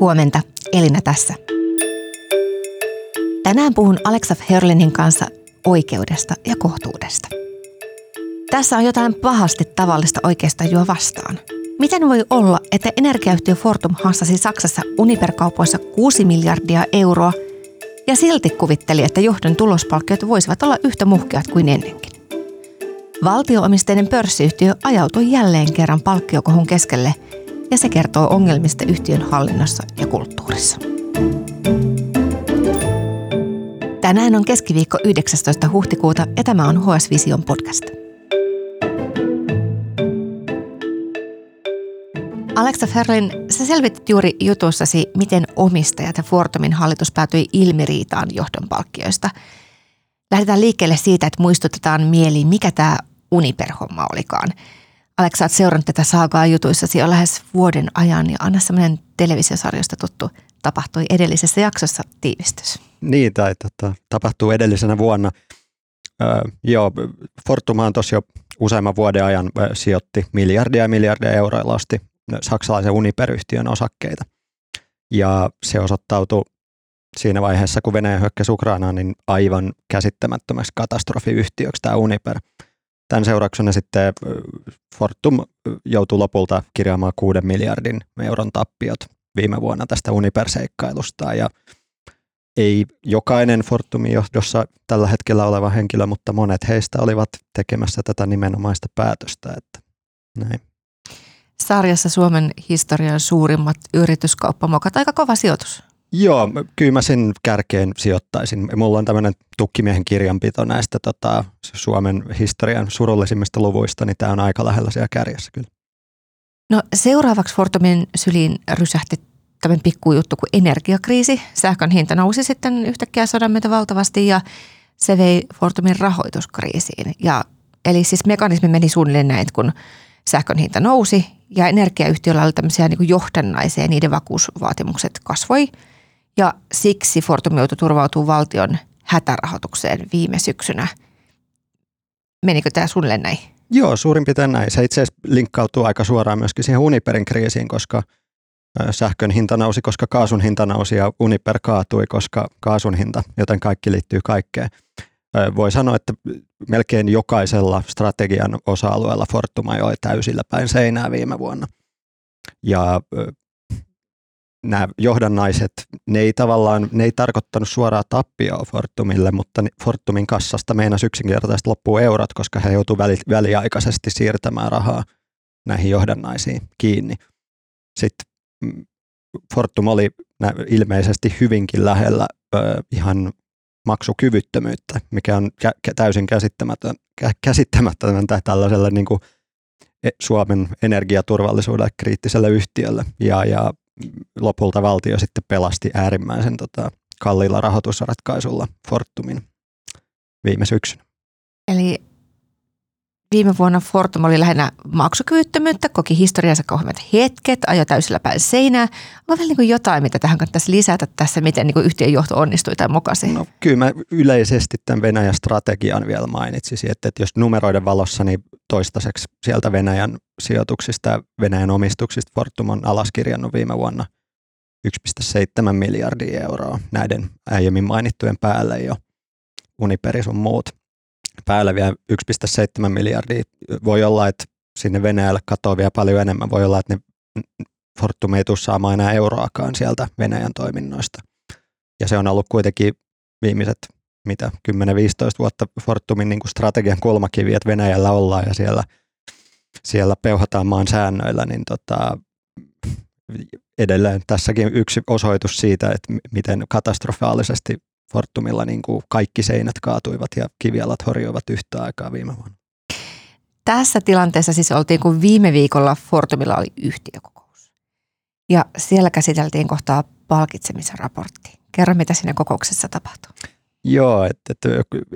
Huomenta, Elina tässä. Tänään puhun Alexa Herlinin kanssa oikeudesta ja kohtuudesta. Tässä on jotain pahasti tavallista oikeastajua vastaan. Miten voi olla, että energiayhtiö Fortum hassasi Saksassa Uniper-kaupoissa 6 miljardia euroa ja silti kuvitteli, että johdon tulospalkkiot voisivat olla yhtä muhkeat kuin ennenkin? Valtioomisteinen pörssiyhtiö ajautui jälleen kerran palkkiokohun keskelle ja se kertoo ongelmista yhtiön hallinnossa ja kulttuurissa. Tänään on keskiviikko 19. huhtikuuta ja tämä on HS Vision podcast. Alexa Ferlin, sä selvitit juuri jutussasi, miten omistajat ja Fortumin hallitus päätyi ilmiriitaan johdon palkkioista. Lähdetään liikkeelle siitä, että muistutetaan mieliin, mikä tämä Uniper-homma olikaan. Alexa, olet seurannut tätä saakaa jutuissasi jo lähes vuoden ajan ja anna semmoinen televisiosarjosta tuttu tapahtui edellisessä jaksossa tiivistys. Niin, tai tota, tapahtuu edellisenä vuonna. Öö, joo, Fortumaan tosiaan useamman vuoden ajan sijoitti miljardia ja miljardia euroa lasti saksalaisen Uniper-yhtiön osakkeita. Ja se osoittautui siinä vaiheessa, kun Venäjä hyökkäsi Ukrainaan, niin aivan käsittämättömäksi katastrofiyhtiöksi tämä Uniper. Tämän seurauksena sitten Fortum joutui lopulta kirjaamaan 6 miljardin euron tappiot viime vuonna tästä Uniper-seikkailusta ja ei jokainen Fortumin johdossa tällä hetkellä oleva henkilö, mutta monet heistä olivat tekemässä tätä nimenomaista päätöstä. Että näin. Sarjassa Suomen historian suurimmat yrityskauppamokat, aika kova sijoitus. Joo, kyllä mä sen kärkeen sijoittaisin. Mulla on tämmöinen tukkimiehen kirjanpito näistä tota, Suomen historian surullisimmista luvuista, niin tämä on aika lähellä siellä kärjessä kyllä. No seuraavaksi Fortumin syliin rysähti tämmöinen pikkujuttu kuin energiakriisi. Sähkön hinta nousi sitten yhtäkkiä sodan myötä valtavasti ja se vei Fortumin rahoituskriisiin. Ja, eli siis mekanismi meni suunnilleen näin, kun sähkön hinta nousi ja energiayhtiöllä oli tämmöisiä niin johdannaisia ja niiden vakuusvaatimukset kasvoi. Ja siksi Fortum joutui turvautumaan valtion hätärahoitukseen viime syksynä. Menikö tämä suunnilleen näin? Joo, suurin piirtein näin. Se itse asiassa linkkautuu aika suoraan myöskin siihen Uniperin kriisiin, koska sähkön hinta nousi, koska kaasun hinta nousi ja Uniper kaatui, koska kaasun hinta, joten kaikki liittyy kaikkeen. Voi sanoa, että melkein jokaisella strategian osa-alueella Fortuma joi täysillä päin seinää viime vuonna. Ja nämä johdannaiset, ne ei tavallaan, ne ei tarkoittanut suoraa tappioa Fortumille, mutta Fortumin kassasta meinasi yksinkertaisesti loppuu eurot, koska he joutuivat väli, väliaikaisesti siirtämään rahaa näihin johdannaisiin kiinni. Sitten mm, Fortum oli ilmeisesti hyvinkin lähellä ö, ihan maksukyvyttömyyttä, mikä on kä- täysin käsittämätön, kä- käsittämätöntä tällaiselle niin kuin e, Suomen energiaturvallisuudelle kriittiselle yhtiölle. Ja, ja lopulta valtio sitten pelasti äärimmäisen tota, kalliilla rahoitusratkaisulla Fortumin viime syksynä. Eli viime vuonna Fortum oli lähinnä maksukyvyttömyyttä, koki historiansa kauheimmat hetket, ajoi täysillä päin seinää. Onko vielä niin jotain, mitä tähän kannattaisi lisätä tässä, miten niin yhtiön johto onnistui tai mokasi? No, kyllä mä yleisesti tämän Venäjän strategian vielä mainitsisin, että, että jos numeroiden valossa, niin toistaiseksi sieltä Venäjän sijoituksista ja Venäjän omistuksista Fortum on alaskirjannut viime vuonna 1,7 miljardia euroa näiden aiemmin mainittujen päälle jo Uniperis on muut. Päällä vielä 1,7 miljardia. Voi olla, että sinne Venäjälle katoaa vielä paljon enemmän. Voi olla, että ne Fortum ei tule saamaan enää euroakaan sieltä Venäjän toiminnoista. Ja se on ollut kuitenkin viimeiset mitä 10-15 vuotta Fortumin niin kuin strategian kulmakivi, että Venäjällä ollaan ja siellä, siellä peuhataan maan säännöillä, niin tota, edelleen tässäkin yksi osoitus siitä, että miten katastrofaalisesti Fortumilla niin kuin kaikki seinät kaatuivat ja kivialat horjoivat yhtä aikaa viime vuonna. Tässä tilanteessa siis oltiin, kun viime viikolla Fortumilla oli yhtiökokous. Ja siellä käsiteltiin kohtaa palkitsemisraportti. Kerro, mitä siinä kokouksessa tapahtui. Joo, että, että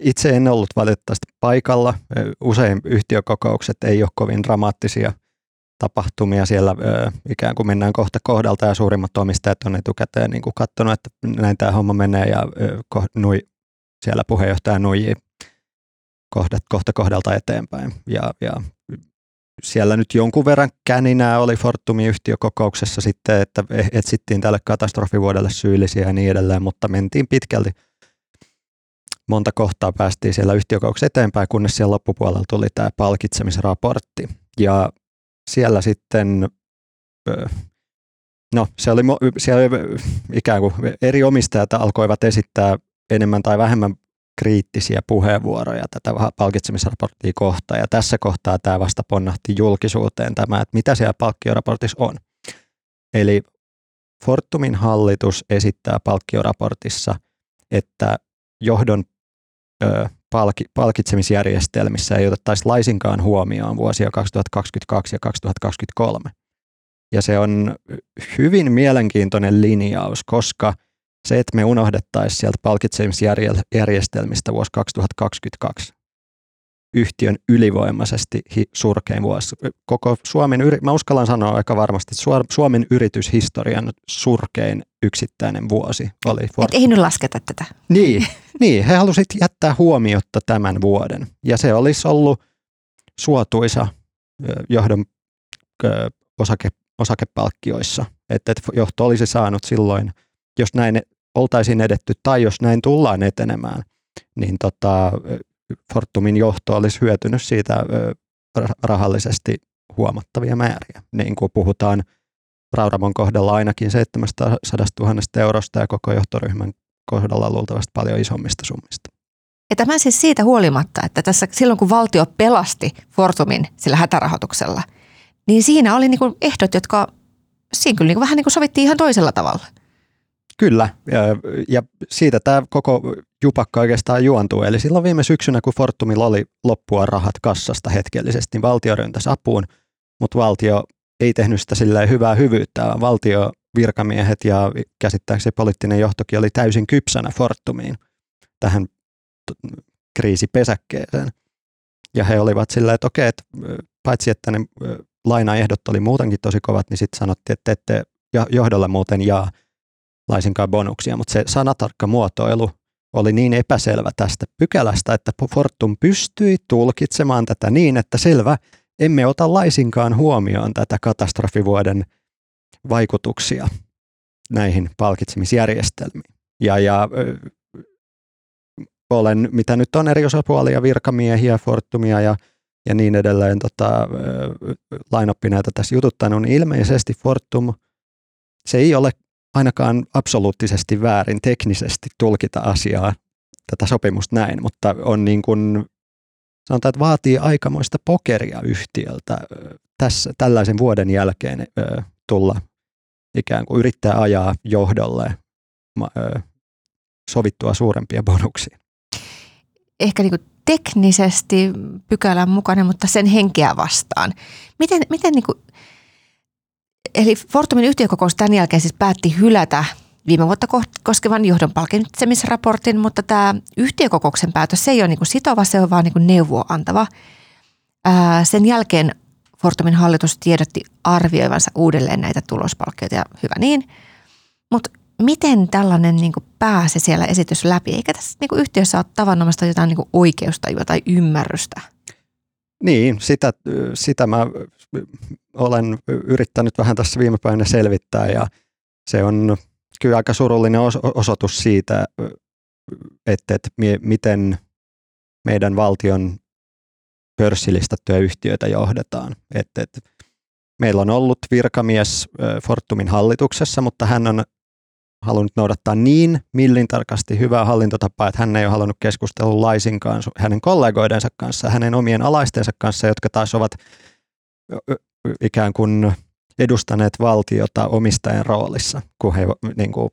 itse en ollut valitettavasti paikalla. Usein yhtiökokoukset ei ole kovin dramaattisia tapahtumia. Siellä ö, ikään kuin mennään kohta kohdalta ja suurimmat omistajat on etukäteen niin katsonut, että näin tämä homma menee ja ö, ko, nui, siellä puheenjohtaja nuijii kohdat, kohta kohdalta eteenpäin. Ja, ja siellä nyt jonkun verran käninää oli Fortumin yhtiökokouksessa sitten, että etsittiin tälle katastrofivuodelle syyllisiä ja niin edelleen, mutta mentiin pitkälti. Monta kohtaa päästiin siellä yhtiökokouksessa eteenpäin, kunnes siellä loppupuolella tuli tämä palkitsemisraportti. Ja siellä sitten, no se oli, siellä ikään kuin eri omistajat alkoivat esittää enemmän tai vähemmän kriittisiä puheenvuoroja tätä palkitsemisraporttia kohtaan. Ja tässä kohtaa tämä vasta ponnahti julkisuuteen tämä, että mitä siellä palkkioraportissa on. Eli Fortumin hallitus esittää palkkioraportissa, että johdon ö, palki, palkitsemisjärjestelmissä ei otettaisi laisinkaan huomioon vuosia 2022 ja 2023. Ja se on hyvin mielenkiintoinen linjaus, koska – se, että me unohdettaisiin sieltä palkitsemisjärjestelmistä vuosi 2022 yhtiön ylivoimaisesti hi- surkein vuosi. Koko Suomen, mä uskallan sanoa aika varmasti, että Suomen yrityshistorian surkein yksittäinen vuosi oli. Et ei nyt lasketa tätä. Niin, niin, he halusivat jättää huomiotta tämän vuoden. Ja se olisi ollut suotuisa johdon osake, osakepalkkioissa, että johto olisi saanut silloin, jos näin oltaisiin edetty tai jos näin tullaan etenemään, niin tota, Fortumin johto olisi hyötynyt siitä rahallisesti huomattavia määriä. Niin kuin puhutaan Rauramon kohdalla ainakin 700 000 eurosta ja koko johtoryhmän kohdalla luultavasti paljon isommista summista. Ja tämä siis siitä huolimatta, että tässä silloin kun valtio pelasti Fortumin sillä hätärahoituksella, niin siinä oli niin ehdot, jotka siinä kyllä niin vähän niin kuin sovittiin ihan toisella tavalla. Kyllä, ja, ja siitä tämä koko jupakka oikeastaan juontuu. Eli silloin viime syksynä, kun Fortumilla oli loppua rahat kassasta hetkellisesti, niin valtio ryntäsi apuun, mutta valtio ei tehnyt sitä sillä hyvää hyvyyttä. Valtio, virkamiehet ja käsittääkseni poliittinen johtokin oli täysin kypsänä Fortumiin tähän kriisipesäkkeeseen. Ja he olivat sillä, että okei, että paitsi että ne lainaehdot oli muutenkin tosi kovat, niin sitten sanottiin, että ette johdolle muuten jaa – laisinkaan bonuksia, mutta se sanatarkka muotoilu oli niin epäselvä tästä pykälästä, että Fortum pystyi tulkitsemaan tätä niin, että selvä, emme ota laisinkaan huomioon tätä katastrofivuoden vaikutuksia näihin palkitsemisjärjestelmiin. Ja, ja olen, mitä nyt on eri osapuolia, virkamiehiä, Fortumia ja, ja niin edelleen, tota, lainoppineita tässä jututtanut, niin ilmeisesti Fortum, se ei ole ainakaan absoluuttisesti väärin teknisesti tulkita asiaa, tätä sopimusta näin, mutta on niin kuin, sanotaan, että vaatii aikamoista pokeria yhtiöltä tässä, tällaisen vuoden jälkeen ö, tulla ikään kuin yrittää ajaa johdolle ö, sovittua suurempia bonuksia. Ehkä niin kuin teknisesti pykälän mukainen, mutta sen henkeä vastaan. Miten, miten niin kuin Eli Fortumin yhtiökokous tämän jälkeen siis päätti hylätä viime vuotta koskevan johdon palkitsemisraportin, mutta tämä yhtiökokouksen päätös se ei ole niin kuin sitova, se on vaan niin kuin neuvoa antava. Ää, sen jälkeen Fortumin hallitus tiedotti arvioivansa uudelleen näitä tulospalkkioita ja hyvä niin. Mutta miten tällainen niin pääsi siellä esitys läpi? Eikä tässä niin yhtiössä ole tavanomaista jotain niin oikeustajua tai ymmärrystä? Niin, sitä, sitä mä olen yrittänyt vähän tässä viime päivänä selvittää ja se on kyllä aika surullinen osoitus siitä, että, että miten meidän valtion pörssilistattuja yhtiöitä johdetaan. Että, että meillä on ollut virkamies Fortumin hallituksessa, mutta hän on halunnut noudattaa niin millin tarkasti hyvää hallintotapaa, että hän ei ole halunnut keskustella laisinkaan hänen kollegoidensa kanssa, hänen omien alaistensa kanssa, jotka taas ovat ikään kuin edustaneet valtiota omistajan roolissa, kun, he, niin kuin,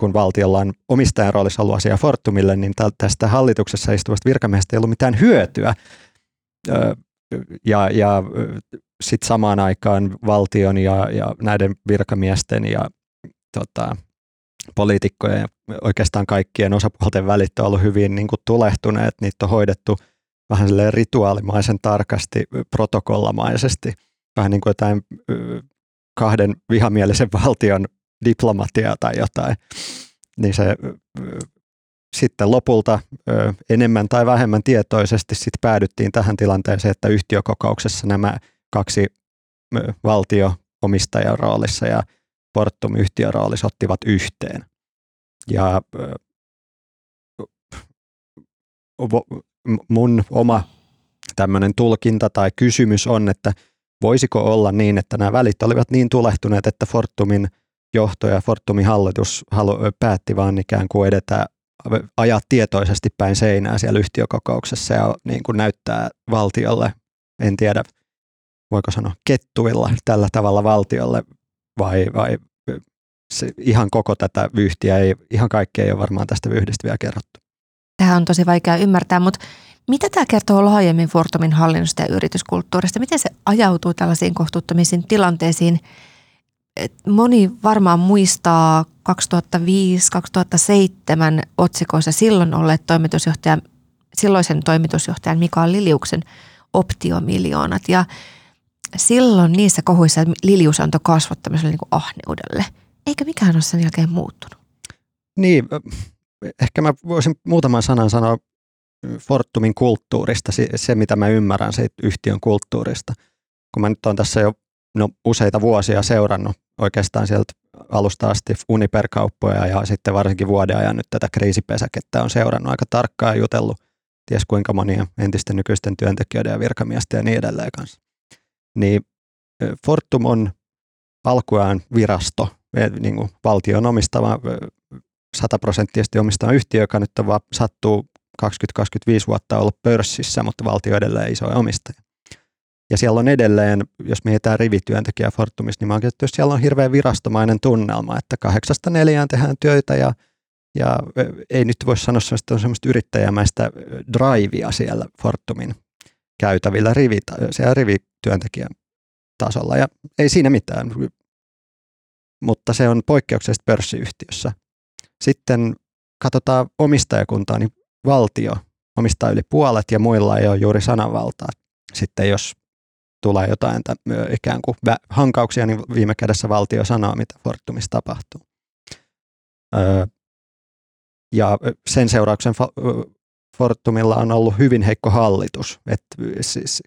kun valtiolla on omistajan roolissa ollut asia Fortumille, niin tästä hallituksessa istuvasta virkamiehestä ei ollut mitään hyötyä. Ja, ja sitten samaan aikaan valtion ja, ja näiden virkamiesten ja tota, poliitikkojen ja oikeastaan kaikkien osapuolten välit on ollut hyvin niin kuin tulehtuneet. Niitä on hoidettu vähän rituaalimaisen tarkasti, protokollamaisesti – vähän niin kuin jotain kahden vihamielisen valtion diplomatiaa tai jotain, niin se sitten lopulta enemmän tai vähemmän tietoisesti sit päädyttiin tähän tilanteeseen, että yhtiökokouksessa nämä kaksi valtio omistajan roolissa ja Fortum yhtiöroolissa ottivat yhteen. Ja mun oma tämmöinen tulkinta tai kysymys on, että voisiko olla niin, että nämä välit olivat niin tulehtuneet, että Fortumin johto ja Fortumin hallitus halu, päätti vaan ikään kuin edetä, ajaa tietoisesti päin seinää siellä yhtiökokouksessa ja niin kuin näyttää valtiolle, en tiedä voiko sanoa kettuilla tällä tavalla valtiolle vai, vai se, ihan koko tätä vyyhtiä, ei, ihan kaikkea ei ole varmaan tästä vyyhdistä vielä kerrottu. Tämä on tosi vaikea ymmärtää, mutta mitä tämä kertoo laajemmin Fortumin hallinnosta ja yrityskulttuurista? Miten se ajautuu tällaisiin kohtuuttomisiin tilanteisiin? Moni varmaan muistaa 2005-2007 otsikoissa silloin olleet toimitusjohtajan, silloisen toimitusjohtajan Mikael Liliuksen optiomiljoonat. Ja silloin niissä kohuissa Lilius antoi kasvot tämmöiselle niin ahneudelle. Eikä mikään ole sen jälkeen muuttunut. Niin, ehkä mä voisin muutaman sanan sanoa Fortumin kulttuurista, se mitä mä ymmärrän siitä yhtiön kulttuurista. Kun mä nyt olen tässä jo no, useita vuosia seurannut oikeastaan sieltä alusta asti Uniper-kauppoja ja sitten varsinkin vuoden ajan nyt tätä kriisipesäkettä on seurannut aika tarkkaan ja jutellut ties kuinka monia entisten nykyisten työntekijöiden ja virkamiesten ja niin edelleen kanssa. Niin Fortum on alkuään virasto, e, niin kuin valtion omistama, sataprosenttisesti omistama yhtiö, joka nyt vaan sattuu 20-25 vuotta ollut pörssissä, mutta valtio edelleen iso omistaja. Ja siellä on edelleen, jos mietitään rivityöntekijä Fortumissa, niin mä että siellä on hirveän virastomainen tunnelma, että kahdeksasta neljään tehdään työtä ja, ja ei nyt voi sanoa että on semmoista yrittäjämäistä drivea siellä Fortumin käytävillä rivit, siellä rivityöntekijän tasolla. Ja ei siinä mitään, mutta se on poikkeuksellisesti pörssiyhtiössä. Sitten katsotaan omistajakuntaa, niin valtio omistaa yli puolet ja muilla ei ole juuri sananvaltaa. Sitten jos tulee jotain tämän, ikään kuin hankauksia, niin viime kädessä valtio sanoo, mitä Fortumissa tapahtuu. Öö, ja sen seurauksen Fortumilla on ollut hyvin heikko hallitus. että siis,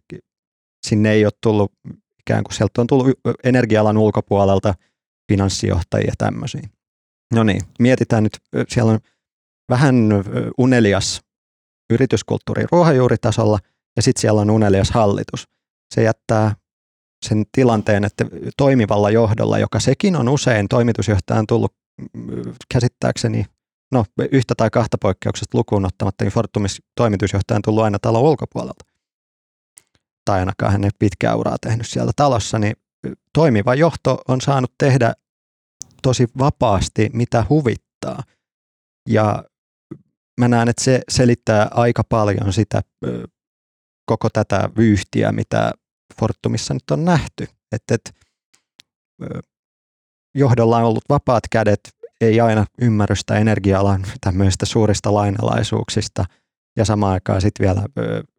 sinne ei ole tullut ikään kuin sieltä on tullut energialan ulkopuolelta finanssijohtajia tämmöisiä. No niin, mietitään nyt, siellä on vähän unelias yrityskulttuuri ruohonjuuritasolla ja sitten siellä on unelias hallitus. Se jättää sen tilanteen, että toimivalla johdolla, joka sekin on usein toimitusjohtajan tullut käsittääkseni, no yhtä tai kahta poikkeuksesta lukuun ottamatta, niin Fortumis toimitusjohtaja on tullut aina talon ulkopuolelta. Tai ainakaan hän ei pitkää uraa tehnyt siellä talossa, niin toimiva johto on saanut tehdä tosi vapaasti, mitä huvittaa. Ja mä näen, että se selittää aika paljon sitä koko tätä vyyhtiä, mitä Fortumissa nyt on nähty. Että et, johdolla on ollut vapaat kädet, ei aina ymmärrystä energia-alan tämmöistä suurista lainalaisuuksista ja samaan aikaan sitten vielä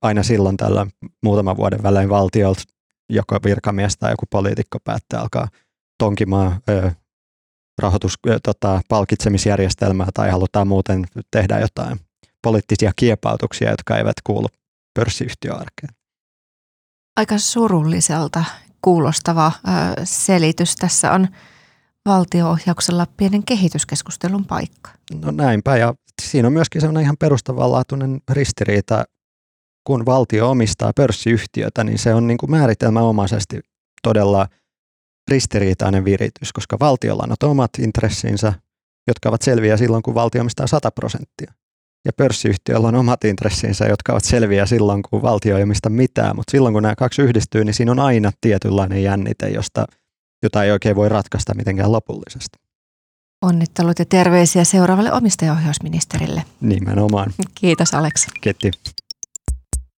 aina silloin tällä muutaman vuoden välein valtiolta joko virkamies tai joku poliitikko päättää alkaa tonkimaan rahoitus, tota, palkitsemisjärjestelmää tai halutaan muuten tehdä jotain poliittisia kiepautuksia, jotka eivät kuulu pörssiyhtiöarkeen. Aika surulliselta kuulostava ö, selitys. Tässä on valtioohjauksella pienen kehityskeskustelun paikka. No näinpä ja siinä on myöskin sellainen ihan perustavanlaatuinen ristiriita. Kun valtio omistaa pörssiyhtiötä, niin se on niin kuin määritelmäomaisesti todella – ristiriitainen viritys, koska valtiolla on omat intressinsä, jotka ovat selviä silloin, kun valtio omistaa 100 prosenttia. Ja pörssiyhtiöllä on omat intressinsä, jotka ovat selviä silloin, kun valtio ei omista mitään. Mutta silloin, kun nämä kaksi yhdistyy, niin siinä on aina tietynlainen jännite, josta, jota ei oikein voi ratkaista mitenkään lopullisesti. Onnittelut ja terveisiä seuraavalle omistajaohjausministerille. Nimenomaan. Kiitos Aleksi. Kiitos.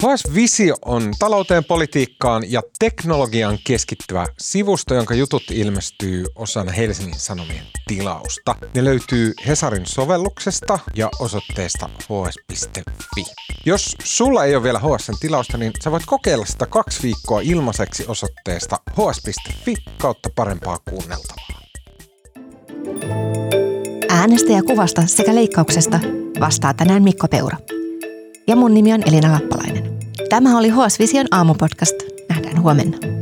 HS Visio on talouteen, politiikkaan ja teknologiaan keskittyvä sivusto, jonka jutut ilmestyy osana Helsingin Sanomien tilausta. Ne löytyy Hesarin sovelluksesta ja osoitteesta hs.fi. Jos sulla ei ole vielä HSn tilausta, niin sä voit kokeilla sitä kaksi viikkoa ilmaiseksi osoitteesta hs.fi kautta parempaa kuunneltavaa. Äänestäjä kuvasta sekä leikkauksesta vastaa tänään Mikko Peura. Ja mun nimi on Elina Lappalainen. Tämä oli HS Vision aamupodcast. Nähdään huomenna.